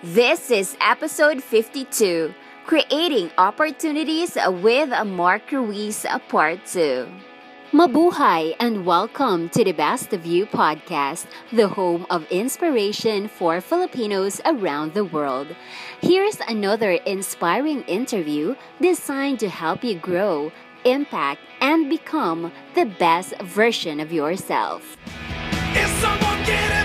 This is episode 52 Creating Opportunities with Mark Ruiz, Part 2. Mabuhay and welcome to the Best of You podcast, the home of inspiration for Filipinos around the world. Here's another inspiring interview designed to help you grow, impact, and become the best version of yourself. Is someone getting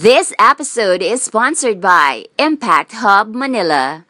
This episode is sponsored by Impact Hub Manila.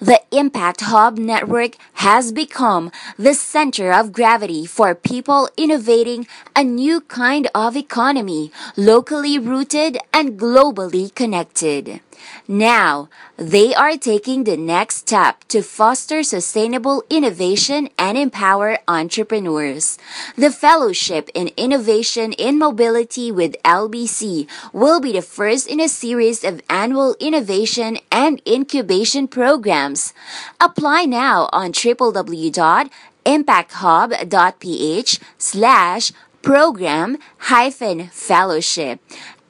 The Impact Hub network has become the center of gravity for people innovating a new kind of economy, locally rooted and globally connected. Now, they are taking the next step to foster sustainable innovation and empower entrepreneurs. The Fellowship in Innovation in Mobility with LBC will be the first in a series of annual innovation and incubation programs. Apply now on www.impacthub.ph slash program hyphen fellowship.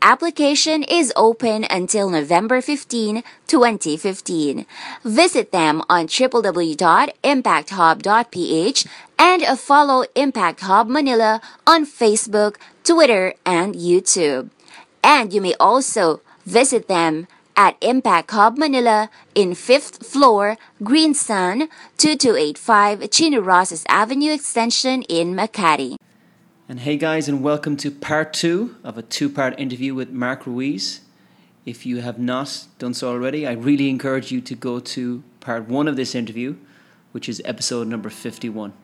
Application is open until November 15, 2015. Visit them on www.impacthub.ph and follow Impact Hub Manila on Facebook, Twitter, and YouTube. And you may also visit them at Impact Hub Manila in 5th floor, Green Sun, 2285 Chino Roces Avenue Extension in Makati. And hey guys, and welcome to part two of a two part interview with Mark Ruiz. If you have not done so already, I really encourage you to go to part one of this interview, which is episode number 51.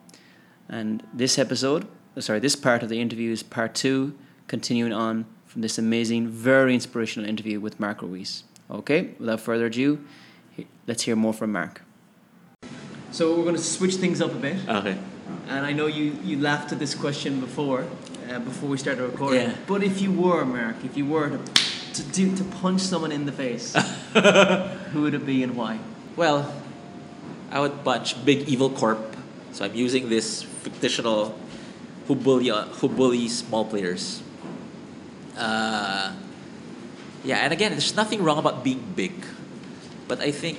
And this episode, uh, sorry, this part of the interview is part two, continuing on from this amazing, very inspirational interview with Mark Ruiz. Okay, without further ado, let's hear more from Mark. So we're going to switch things up a bit. Okay. And I know you, you laughed at this question before, uh, before we started recording. Yeah. But if you were, Mark, if you were to, to, do, to punch someone in the face, who would it be and why? Well, I would punch Big Evil Corp. So I'm using this fictional who bully uh, who bully small players. Uh, yeah, and again, there's nothing wrong about being big, but I think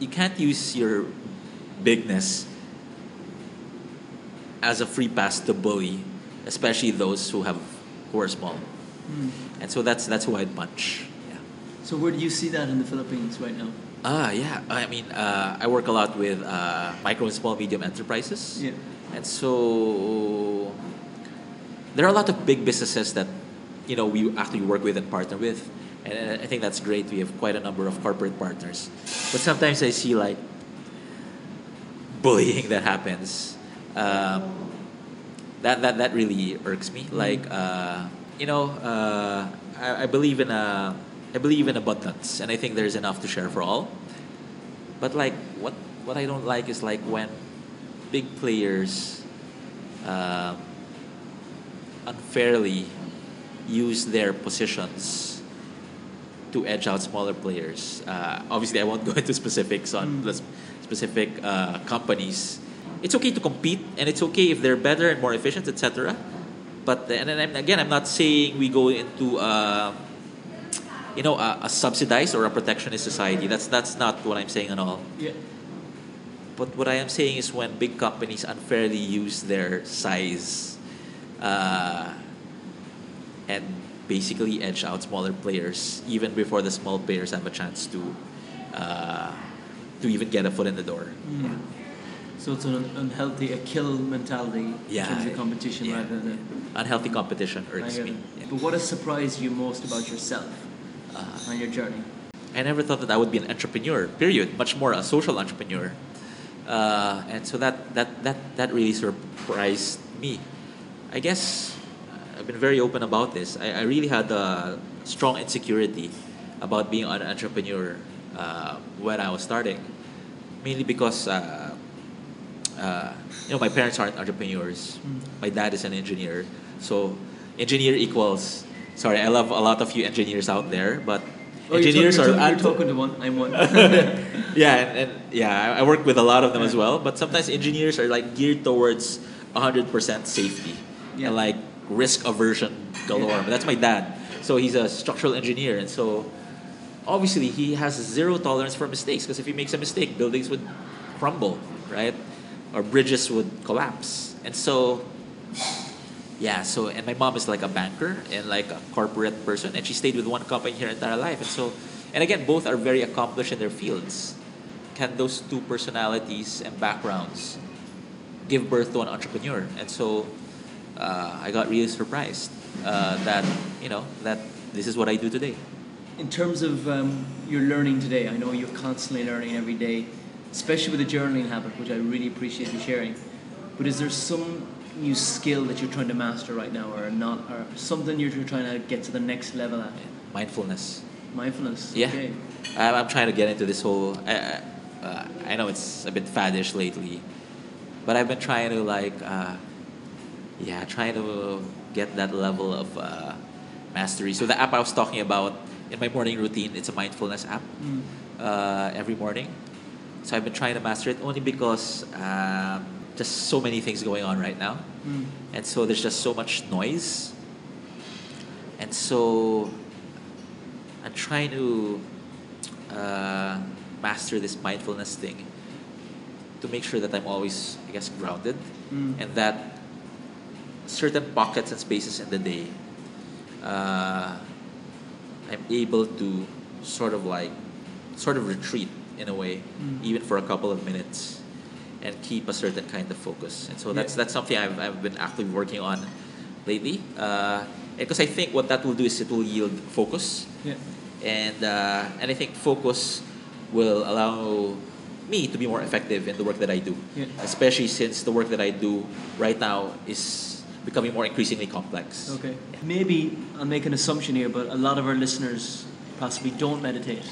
you can't use your bigness as a free pass to bully, especially those who have who are small. And so that's that's who I'd punch. Yeah. So where do you see that in the Philippines right now? Ah, yeah. I mean, uh, I work a lot with uh, micro and small medium enterprises. Yeah. And so there are a lot of big businesses that you know we actually work with and partner with, and I think that's great. We have quite a number of corporate partners, but sometimes I see like bullying that happens. Um, that that that really irks me. Like uh, you know, uh, I, I believe in a I believe in abundance, and I think there's enough to share for all. But like what what I don't like is like when big players um, unfairly use their positions to edge out smaller players. Uh, obviously, I won't go into specifics on the s- specific uh, companies. It's okay to compete, and it's okay if they're better and more efficient, etc. But and then again, I'm not saying we go into uh, you know a, a subsidized or a protectionist society. That's that's not what I'm saying at all. Yeah. But what I am saying is when big companies unfairly use their size uh, and basically edge out smaller players even before the small players have a chance to uh, to even get a foot in the door. So it's an unhealthy, a kill mentality Yeah, in terms of competition yeah, rather than. Unhealthy competition irks me. Yeah. But what has surprised you most about yourself Uh, on your journey? I never thought that I would be an entrepreneur. Period. Much more a social entrepreneur. Uh, and so that, that, that, that really surprised me. I guess uh, I've been very open about this. I, I really had a strong insecurity about being an entrepreneur uh, when I was starting, mainly because uh, you know my parents aren't entrepreneurs. My dad is an engineer, so engineer equals. Sorry, I love a lot of you engineers out there, but Oh, you're engineers talking, are. you're, talking to one. I'm one. yeah, and, and yeah, I work with a lot of them as well. But sometimes engineers are like geared towards 100% safety Yeah. and like risk aversion galore. Yeah. But that's my dad. So he's a structural engineer, and so obviously he has zero tolerance for mistakes. Because if he makes a mistake, buildings would crumble, right, or bridges would collapse. And so yeah, so and my mom is like a banker and like a corporate person, and she stayed with one company her entire life. And so, and again, both are very accomplished in their fields. Can those two personalities and backgrounds give birth to an entrepreneur? And so, uh, I got really surprised uh, that you know that this is what I do today. In terms of um, your learning today, I know you're constantly learning every day, especially with the journaling habit, which I really appreciate you sharing. But is there some new skill that you're trying to master right now, or not, or something you're trying to get to the next level at? Mindfulness. Mindfulness. Yeah. Okay. I'm, I'm trying to get into this whole. I, I- uh, I know it's a bit faddish lately, but I've been trying to like, uh, yeah, trying to get that level of uh, mastery. So the app I was talking about in my morning routine, it's a mindfulness app. Mm. Uh, every morning, so I've been trying to master it only because um, just so many things going on right now, Mm. and so there's just so much noise, and so I'm trying to uh, master this mindfulness thing to make sure that I'm always, I guess, grounded Mm. and that certain pockets and spaces in the day, uh, I'm able to sort of like, sort of retreat in a way, Mm. even for a couple of minutes, and keep a certain kind of focus. And so that's Yeah. that's something I've, I've been actively working on lately. Uh, because I think what that will do is it will yield focus Yeah. and uh, and I think focus will allow me to be more effective in the work that I do. Yeah. Especially since the work that I do right now is becoming more increasingly complex. Okay. Maybe I'll make an assumption here, but a lot of our listeners possibly don't meditate.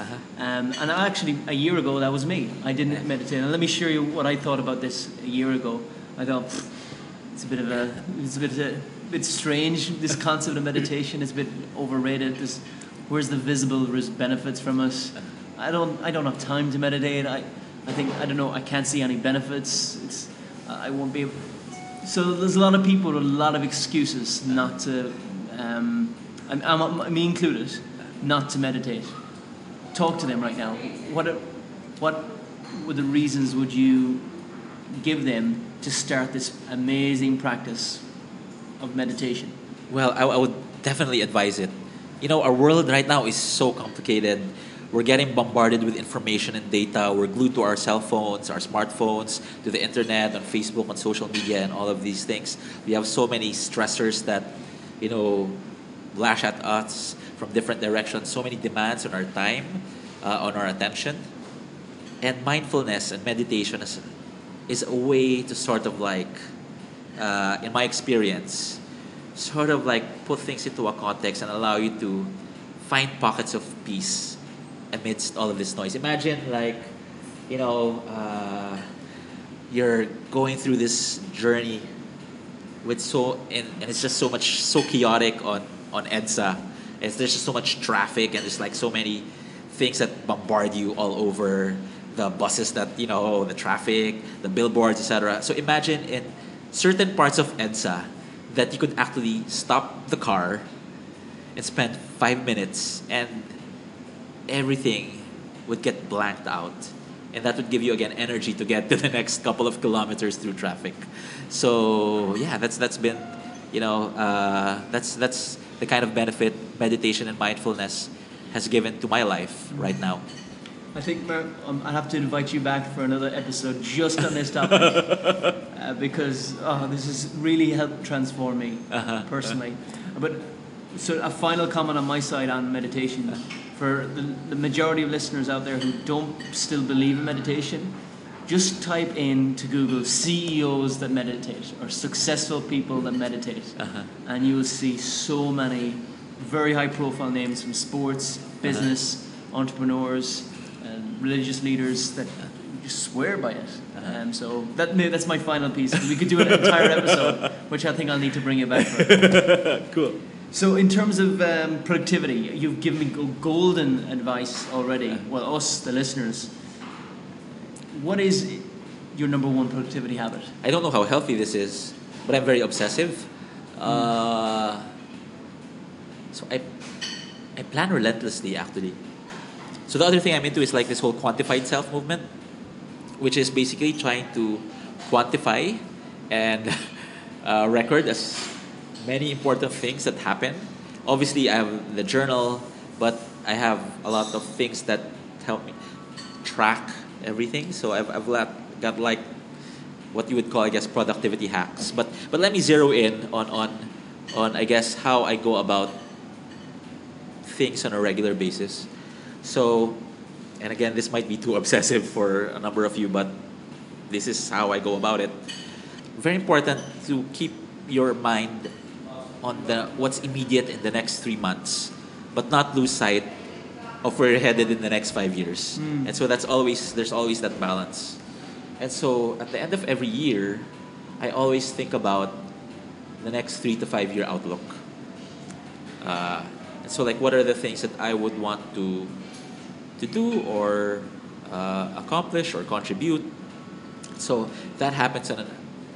Uh-huh. Um, and actually, a year ago, that was me. I didn't meditate. And let me share you what I thought about this a year ago. I thought it's a bit of a, it's a bit, a bit strange. This concept of meditation is a bit overrated. This, where's the visible benefits from us? I don't, I don't have time to meditate. I, I think, I don't know. I can't see any benefits. It's, I won't be. able so there's a lot of people with a lot of excuses not to, um, I'm, I'm, me included, not to meditate. Talk to them right now. What, what were the reasons would you give them to start this amazing practice of meditation? Well, I, I would definitely advise it. You know, our world right now is so complicated. We're getting bombarded with information and data. We're glued to our cell phones, our smartphones, to the internet, on Facebook, on social media, and all of these things. We have so many stressors that, you know, lash at us from different directions. So many demands on our time, uh, on our attention. And mindfulness and meditation is, is a way to sort of like, uh, in my experience, sort of like put things into a context and allow you to find pockets of peace amidst all of this noise. Imagine like, you know, uh, you're going through this journey with so and, and it's just so much so chaotic on on EDSA. It's, there's just so much traffic and there's like so many things that bombard you all over the buses that you know the traffic, the billboards, etc. So imagine in certain parts of EDSA that you could actually stop the car and spend five minutes and everything would get blanked out and that would give you again energy to get to the next couple of kilometers through traffic so yeah that's that's been you know uh, that's that's the kind of benefit meditation and mindfulness has given to my life right now I think Mark, um, I have to invite you back for another episode just on this topic uh, because oh, this has really helped transform me Uh-huh. personally. But so a final comment on my side on meditation for the, the majority of listeners out there who don't still believe in meditation. Just type in to Google CEOs that meditate or successful people that meditate, Uh-huh. and you will see so many very high profile names from sports, business, entrepreneurs, and religious leaders that just swear by it. Um, so that that's my final piece. We could do an entire episode, which I think I'll need to bring you back for. cool So, in terms of um, productivity, you've given me golden advice already. Yeah. Well, us, the listeners. What is your number one productivity habit? I don't know how healthy this is, but I'm very obsessive. Uh, so I, I plan relentlessly actually. So the other thing I'm into is like this whole quantified self movement, which is basically trying to quantify and uh, record as many important things that happen. Obviously, I have the journal, but I have a lot of things that help me track everything. So I've, I've got, got like what you would call, I guess, productivity hacks. But but let me zero in on on on I guess how I go about things on a regular basis. So, and again, this might be too obsessive for a number of you, but this is how I go about it. Very important to keep your mind on the what's immediate in the next three months, but not lose sight of where you're headed in the next five years. And so that's always there's always that balance. And so at the end of every year, I always think about the next three to five year outlook. Uh, and so like what are the things that I would want to to do or uh, accomplish or contribute. So that happens on, an,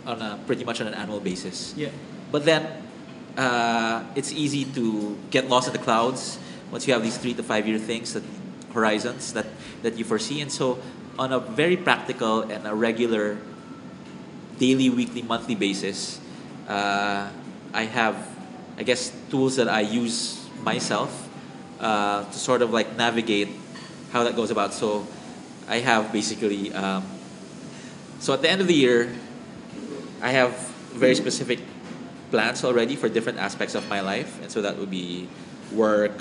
on a pretty much on an annual basis. Yeah. But then uh, it's easy to get lost in the clouds once you have these three to five year things that horizons that, that you foresee. And so on a very practical and a regular daily, weekly, monthly basis, uh, I have, I guess, tools that I use myself uh, to sort of like navigate how that goes about. So I have basically, um, so at the end of the year, I have very specific plans already for different aspects of my life, and so that would be work,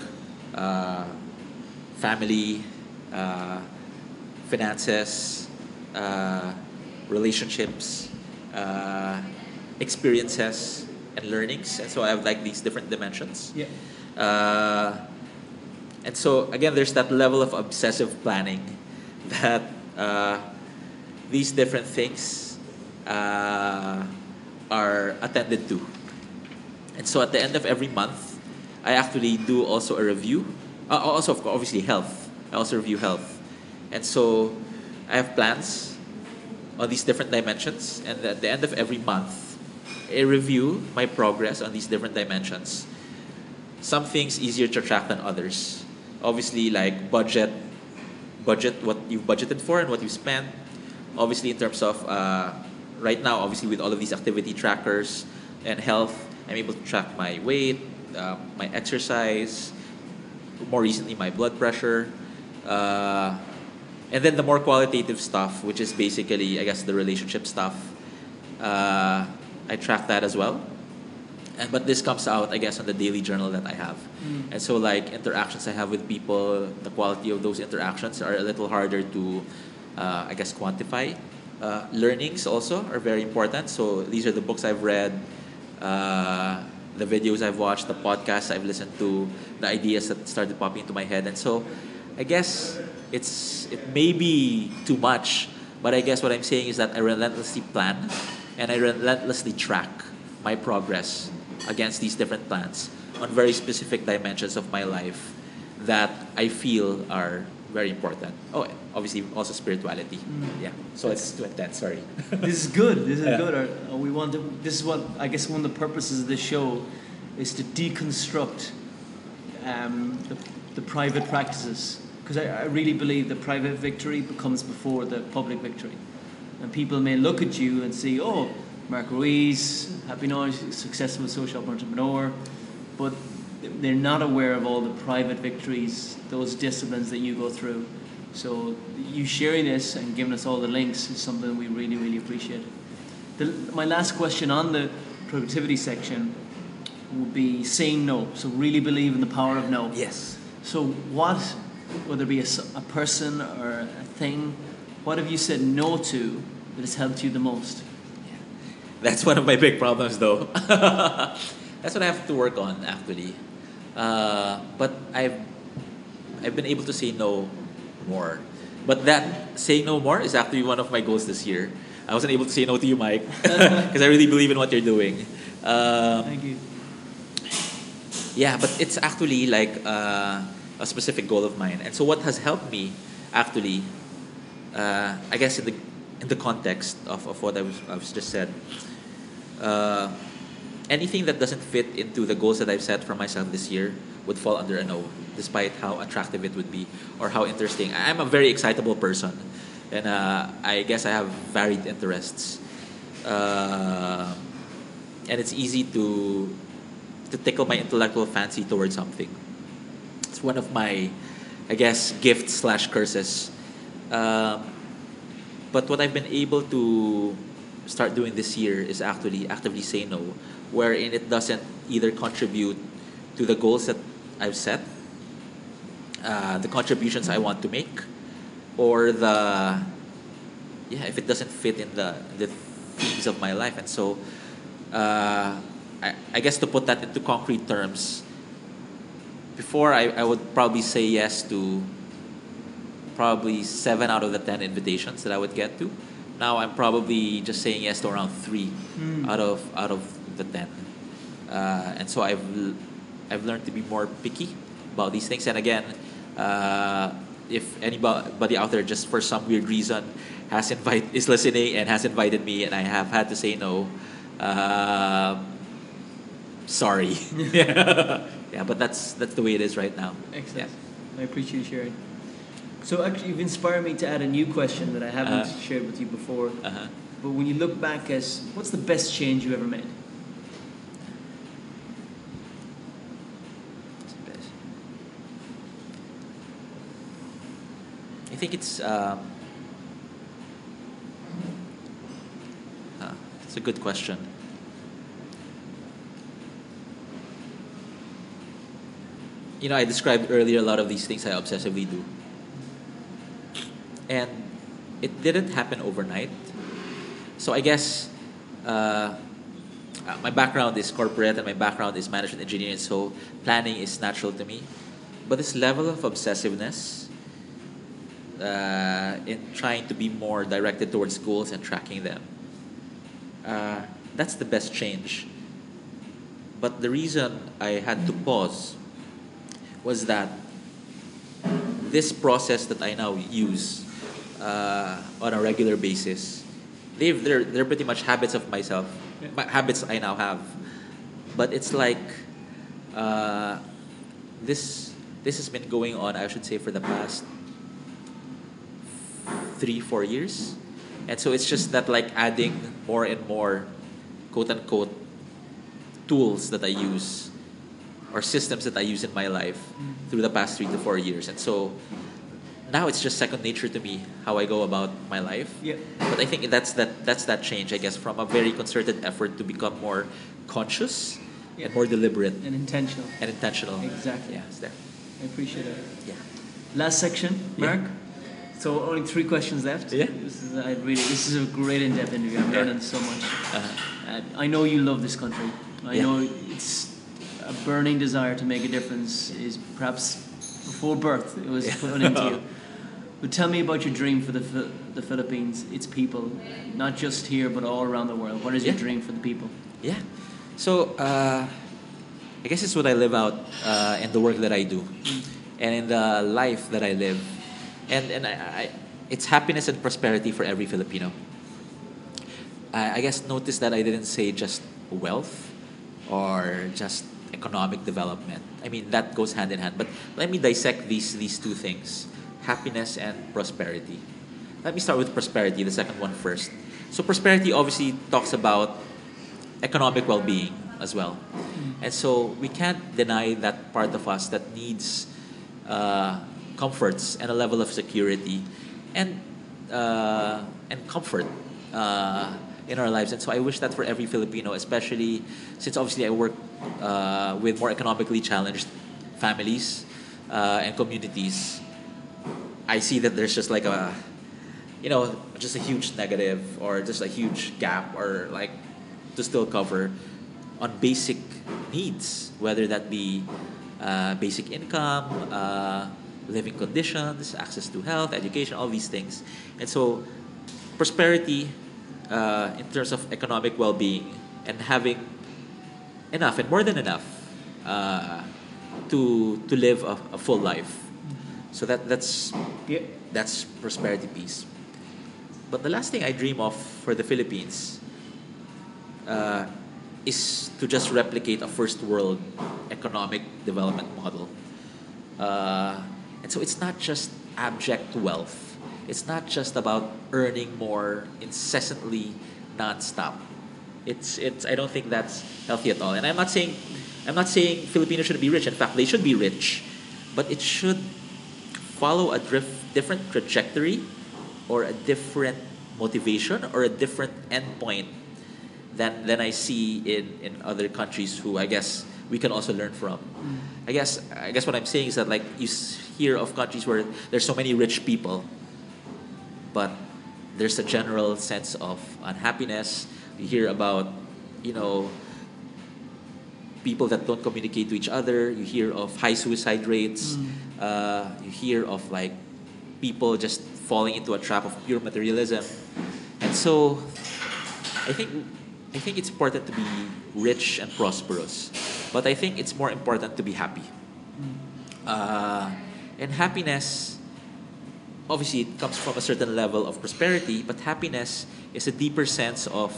family, uh, finances, uh, relationships, uh, experiences, and learnings. And so I have like these different dimensions. Yeah. Uh, and so again, there's that level of obsessive planning that uh, these different things uh, are attended to. And so at the end of every month, I actually do also a review. Uh, also, obviously, health. I also review health. And so I have plans on these different dimensions. And at the end of every month, I review my progress on these different dimensions. Some things easier to track than others. Obviously, like budget, budget what you've budgeted for and what you've spent. Obviously, in terms of uh, right now, obviously with all of these activity trackers and health, I'm able to track my weight, uh, my exercise, more recently my blood pressure, uh, and then the more qualitative stuff, which is basically I guess the relationship stuff. Uh, I track that as well. And but this comes out, I guess, on the daily journal that I have. And so, like interactions I have with people, the quality of those interactions are a little harder to, uh, I guess, quantify. Uh, learnings also are very important. So these are the books I've read, uh, the videos I've watched, the podcasts I've listened to, the ideas that started popping into my head. And so, I guess it's it may be too much, but I guess what I'm saying is that I relentlessly plan and I relentlessly track my progress against these different plans on very specific dimensions of my life that I feel are very important. Oh, obviously also spirituality. Mm. Yeah. So it's too intense. Sorry. this is good. This is Yeah. good. Or, or we want to, this is what I guess one of the purposes of this show is to deconstruct um, the, the private practices because I, I really believe the private victory becomes before the public victory, and people may look at you and see, oh, Mark Ruiz, happy now, successful social entrepreneur, but they're not aware of all the private victories, those disciplines that you go through. So you sharing this and giving us all the links is something we really, really appreciate. The, my last question on the productivity section would be saying no. So really believe in the power of no. yes. So what, whether it be a person or a thing, what have you said no to that has helped you the most? That's one of my big problems, though. That's what I have to work on, actually. Uh, but I've I've been able to say no more. But that say no more is actually one of my goals this year. I wasn't able to say no to you, Mike, because I really believe in what you're doing. Um, Thank you. Yeah, but it's actually like uh, a specific goal of mine. And so what has helped me actually, uh, I guess in the in the context of, of what I was, I was just said, uh, anything that doesn't fit into the goals that I've set for myself this year would fall under a no, despite how attractive it would be or how interesting. I'm a very excitable person, and uh, I guess I have varied interests, uh, and it's easy to to tickle my intellectual fancy towards something. It's one of my, I guess, gifts slash curses. Um, but what I've been able to start doing this year is actually actively say no, wherein it doesn't either contribute to the goals that I've set, uh, the contributions I want to make, or the yeah, if it doesn't fit in the the themes of my life, and so uh, I, I guess to put that into concrete terms, before I, I would probably say yes to probably seven out of the ten invitations that I would get to. Now I'm probably just saying yes to around three out of out of the ten, uh, and so I've I've learned to be more picky about these things. And again, uh, if anybody out there just for some weird reason has invite is listening and has invited me, and I have had to say no, uh, sorry. yeah, but that's that's the way it is right now. Excellent. I appreciate you sharing. So actually, you've inspired me to add a new question that I haven't Uh-huh. shared with you before. Uh-huh. But when you look back as what's the best change you ever made? I think it's um, uh, it's a good question. You know, I described earlier a lot of these things I obsessively do, and it didn't happen overnight. So I guess uh, uh, my background is corporate and my background is management engineering, so planning is natural to me. But this level of obsessiveness uh, in trying to be more directed towards goals and tracking them. Uh, that's the best change. But the reason I had to pause was that this process that I now use uh, on a regular basis, they've, they're, they're pretty much habits of myself, my habits I now have. But it's like uh, this, this has been going on, I should say, for the past three, four years. And so it's just that like adding more and more quote unquote tools that I use or systems that I use in my life mm-hmm. through the past three to four years. And so now it's just second nature to me how I go about my life. Yeah. But I think that's that that's that change, I guess, from a very concerted effort to become more conscious and more deliberate And intentional. and intentional. Exactly. Yeah, it's there. I appreciate it. Yeah. Last section, Yeah. So only three questions left. Yeah. This is I really this is a great in-depth interview. I'm Yeah. learning so much. Uh-huh. Uh, I know you love this country. I Yeah. know it's a burning desire to make a difference. Is perhaps before birth it was Yeah. put into you. But tell me about your dream for the the Philippines, its people, not just here but all around the world. What is your dream for the people? Yeah. So uh, I guess it's what I live out uh, in the work that I do, and in the life that I live, and and I, I, it's happiness and prosperity for every Filipino. I, I guess notice that I didn't say just wealth or just economic development. I mean that goes hand in hand. But let me dissect these these two things: happiness and prosperity. Let me start with prosperity, the second one first. So prosperity obviously talks about economic well-being as well. And so we can't deny that part of us that needs uh, comforts and a level of security and uh, and comfort uh, in our lives. And so I wish that for every Filipino, especially since obviously I work uh, with more economically challenged families uh, and communities. I see that there's just like a you know, just a huge negative or just a huge gap or like to still cover on basic needs, whether that be uh, basic income, uh, living conditions, access to health, education, all these things. And so, prosperity uh, in terms of economic well being and having enough and more than enough uh, to to live a, a full life. So that that's Yeah. that's prosperity peace. But the last thing I dream of for the Philippines uh, is to just replicate a first world economic development model. Uh, and so it's not just abject wealth. It's not just about earning more incessantly, nonstop. It's it's. I don't think that's healthy at all. And I'm not saying, I'm not saying Filipinos should be rich. In fact, they should be rich, but it should follow a different trajectory, or a different motivation, or a different endpoint than than I see in in other countries who I guess we can also learn from. I guess I guess what I'm saying is that like you hear of countries where there's so many rich people, but there's a general sense of unhappiness. You hear about, you know, people that don't communicate to each other. You hear of high suicide rates. Uh, you hear of like people just falling into a trap of pure materialism. And so, I think I think it's important to be rich and prosperous, but I think it's more important to be happy. Uh, and happiness, obviously, it comes from a certain level of prosperity, but happiness is a deeper sense of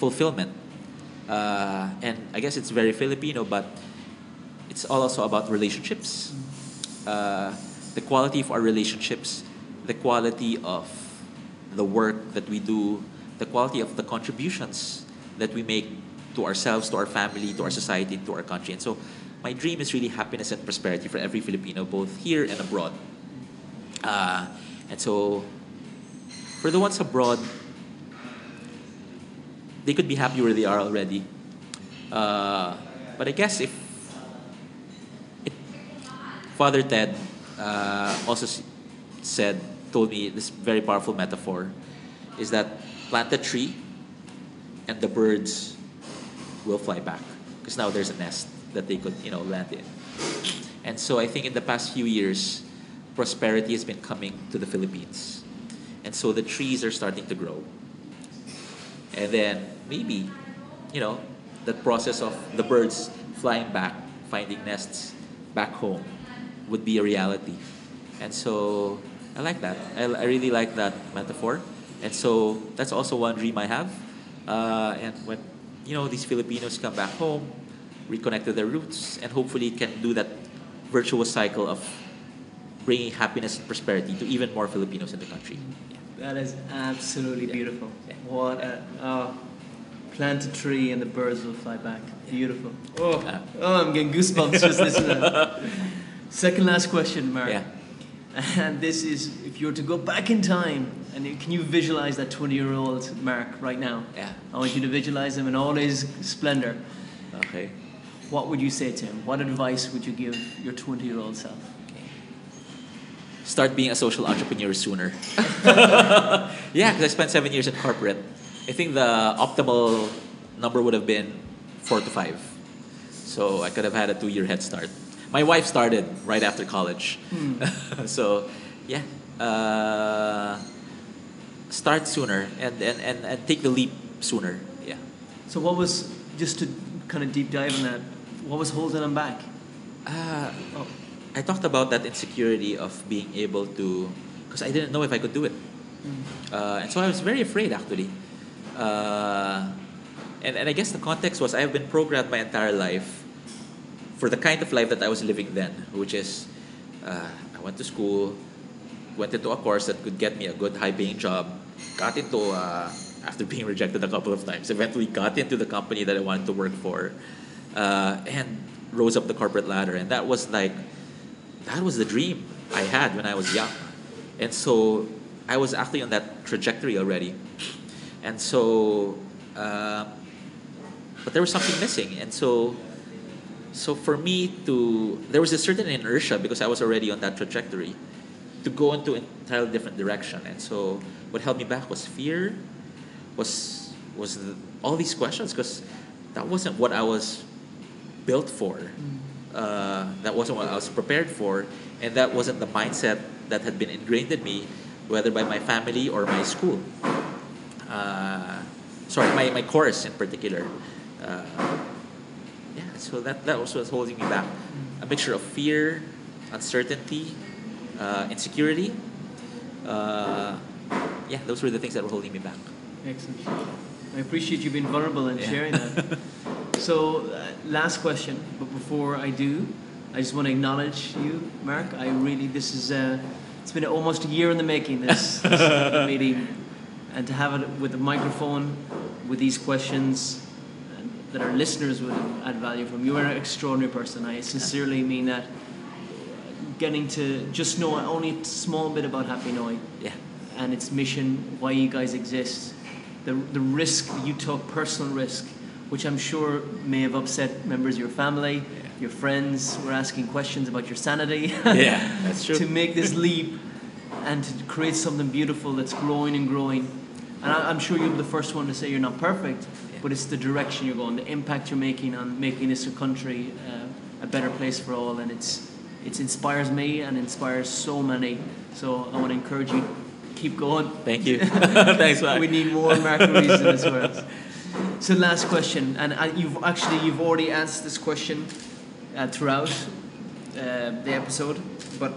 fulfillment. Uh, and I guess it's very Filipino, but it's also about relationships. Uh, the quality of our relationships, the quality of the work that we do, the quality of the contributions that we make to ourselves, to our family, to our society, to our country. And so, my dream is really happiness and prosperity for every Filipino, both here and abroad. Uh, and so, for the ones abroad, they could be happy where they are already. Uh, but I guess if it, Father Ted uh, also said, told me this very powerful metaphor, is that plant a tree and the birds will fly back because now there's a nest that they could you know land in. And so I think in the past few years, prosperity has been coming to the Philippines, and so the trees are starting to grow. And then maybe, you know, the process of the birds flying back, finding nests back home would be a reality. And so I like that. I, I really like that metaphor. And so that's also one dream I have. Uh, and when, you know, these Filipinos come back home, reconnect to their roots, and hopefully can do that virtuous cycle of bringing happiness and prosperity to even more Filipinos in the country. Yeah. That is absolutely Yeah. beautiful. Yeah. What a oh, plant a tree and the birds will fly back. Beautiful. Oh, Yeah. oh I'm getting goosebumps just listening. Second last question, Mark. And this is if you were to go back in time and can you visualize that 20 year old Mark right now? Yeah. I want you to visualize him in all his splendor. Okay. What would you say to him? What advice would you give your 20 year old self? Start being a social entrepreneur sooner. yeah, because I spent seven years in corporate. I think the optimal number would have been four to five. So I could have had a two year head start. My wife started right after college. so, yeah. Uh, start sooner and, and, and, and take the leap sooner. Yeah. So, what was, just to kind of deep dive on that, what was holding him back? Uh, Oh, I talked about that insecurity of being able to, because I didn't know if I could do it. Uh, and so I was very afraid actually. Uh, and, and I guess the context was I have been programmed my entire life for the kind of life that I was living then, which is uh, I went to school, went into a course that could get me a good high paying job, got into, uh, after being rejected a couple of times, eventually got into the company that I wanted to work for, uh, and rose up the corporate ladder. And that was like, that was the dream I had when I was young. And so I was actually on that trajectory already. And so, uh, but there was something missing. And so, so for me to, there was a certain inertia because I was already on that trajectory to go into an entirely different direction. And so what held me back was fear, was, was the, all these questions because that wasn't what I was built for. Uh, that wasn't what I was prepared for, and that wasn't the mindset that had been ingrained in me, whether by my family or my school. Uh, sorry, my, my course in particular. Uh, yeah, so that that was what's holding me back. A mixture of fear, uncertainty, uh, insecurity. Uh, yeah, those were the things that were holding me back. Excellent. I appreciate you being vulnerable and Yeah. sharing that. so, uh, last question, but before I do, I just want to acknowledge you, Mark. I really, this is, uh, it's been almost a year in the making, this, this meeting. And to have it with a microphone, with these questions that our listeners would add value from. You are an extraordinary person. I sincerely mean that. Getting to just know only a small bit about Hapinoy Yeah, and its mission, why you guys exist, the, the risk you took, personal risk, which I'm sure may have upset members of your family, your friends were asking questions about your sanity. yeah, that's true. to make this leap and to create something beautiful that's growing and growing. And I, I'm sure you'll be the first one to say you're not perfect, but it's the direction you're going, the impact you're making on making this a country uh, a better place for all, and it's it inspires me and inspires so many. So I want to encourage you, keep going. Thank you. Thanks, Mark. We need more Mark Ruiz in this world. So last question, and uh, you've actually you've already answered this question uh, throughout uh, the episode, but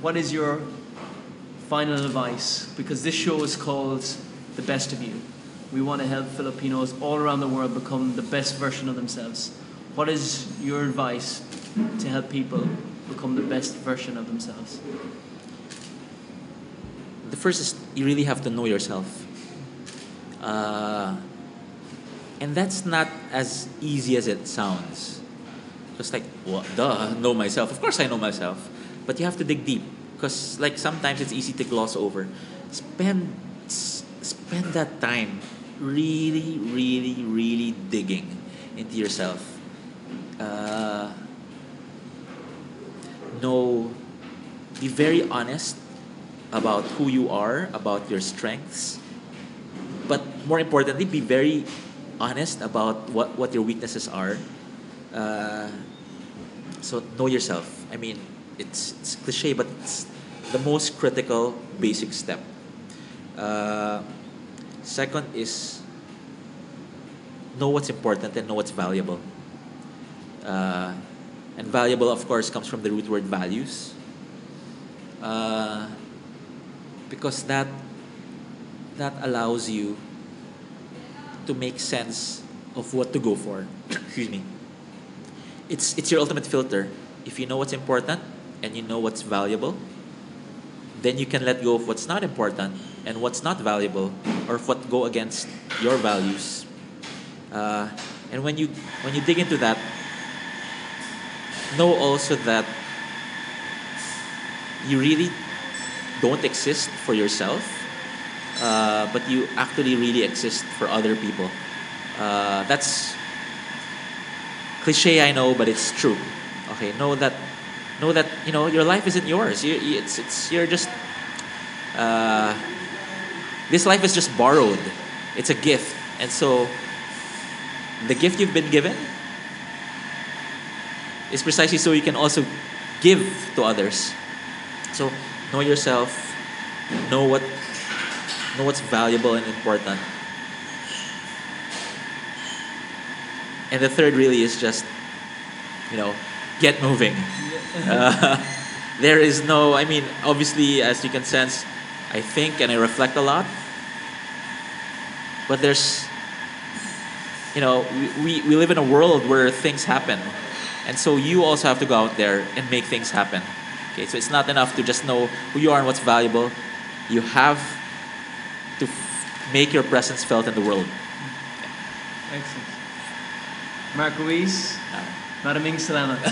what is your final advice? Because this show is called The Best of You. We want to help Filipinos all around the world become the best version of themselves. What is your advice to help people become the best version of themselves? the first is you really have to know yourself. Uh, and that's not as easy as it sounds. Just like, what, duh, know myself. Of course I know myself. But you have to dig deep. Because, like, sometimes it's easy to gloss over. Spend, spend that time really, really, really digging into yourself. Uh, know, be very honest about who you are, about your strengths, but more importantly, be very honest about what, what your weaknesses are. Uh, so know yourself. I mean, it's, it's cliche, but it's the most critical basic step. Uh, second is know what's important and know what's valuable. Uh, and valuable, of course, comes from the root word values. Uh, because that that allows you to make sense of what to go for. Excuse me. It's it's your ultimate filter. If you know what's important and you know what's valuable, then you can let go of what's not important and what's not valuable or what go against your values. Uh, and when you when you dig into that, know also that you really don't exist for yourself, uh, but you actually really exist for other people. Uh, that's cliche, I know, but it's true. Okay, know that, know that you know your life isn't yours. You, it's it's you're just. Uh, this life is just borrowed. It's a gift, and so the gift you've been given is precisely so you can also give to others. So know yourself, know what know what's valuable and important. And the third really is just, you know, get moving. Uh, there is no, I mean, obviously, as you can sense, I think and I reflect a lot. But there's, you know, we, we, we live in a world where things happen. And so you also have to go out there and make things happen. Okay, so it's not enough to just know who you are and what's valuable. You have to f- make your presence felt in the world. Excellent. Mark Ruiz, ah. maraming salamat.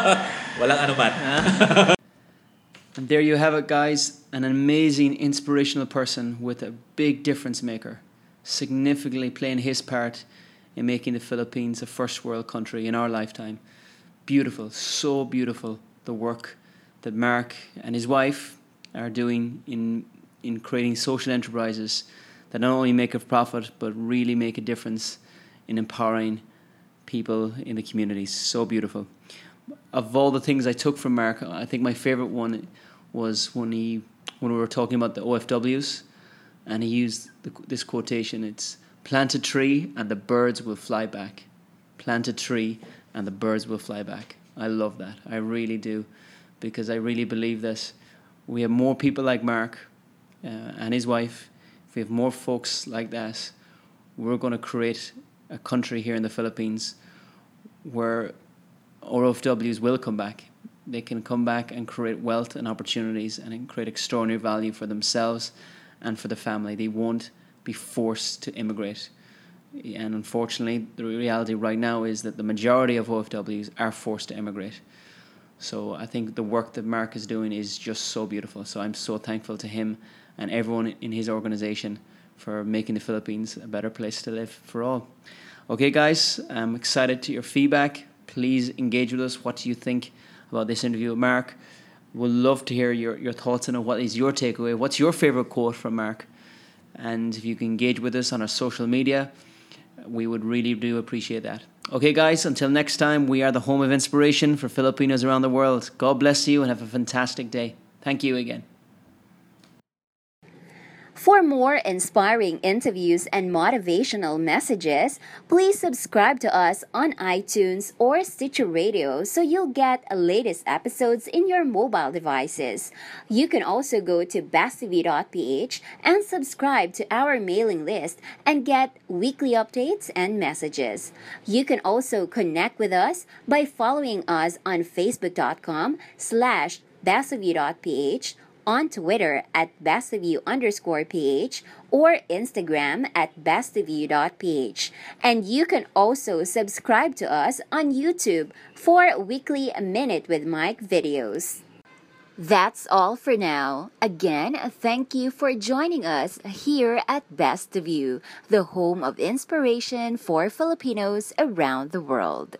Walang anuman. Ah. And there you have it, guys. An amazing, inspirational person with a big difference maker, significantly playing his part in making the Philippines a first world country in our lifetime. Beautiful, so beautiful, the work that Mark and his wife are doing in, in creating social enterprises that not only make a profit but really make a difference in empowering people in the communities. So beautiful of all the things I took from Mark, I think my favorite one was when he when we were talking about the OFWs, and he used the, this quotation. It's plant a tree and the birds will fly back. plant a tree, and the birds will fly back. I love that. I really do, because I really believe that we have more people like Mark uh, and his wife. If we have more folks like that, we're going to create a country here in the Philippines where OFWs will come back. They can come back and create wealth and opportunities and create extraordinary value for themselves and for the family. They won't be forced to immigrate. And unfortunately, the reality right now is that the majority of OFWs are forced to immigrate. So I think the work that Mark is doing is just so beautiful. So I'm so thankful to him and everyone in his organization for making the Philippines a better place to live for all. Okay, guys, I'm excited to your feedback. Please engage with us. What do you think about this interview with Mark? We'd love to hear your, your thoughts on. What is your takeaway? What's your favorite quote from Mark? And if you can engage with us on our social media, we would really do appreciate that. Okay, guys, until next time, we are the home of inspiration for Filipinos around the world. God bless you and have a fantastic day. Thank you again. For more inspiring interviews and motivational messages, please subscribe to us on iTunes or Stitcher Radio so you'll get latest episodes in your mobile devices. You can also go to bestofyou.ph and subscribe to our mailing list and get weekly updates and messages. You can also connect with us by following us on facebook.com slash bestofyou.ph on Twitter at bestofyou underscore ph or Instagram at bestofyou.ph. And you can also subscribe to us on YouTube for weekly Minute with Mike videos. That's all for now. Again, thank you for joining us here at Best You, the home of inspiration for Filipinos around the world.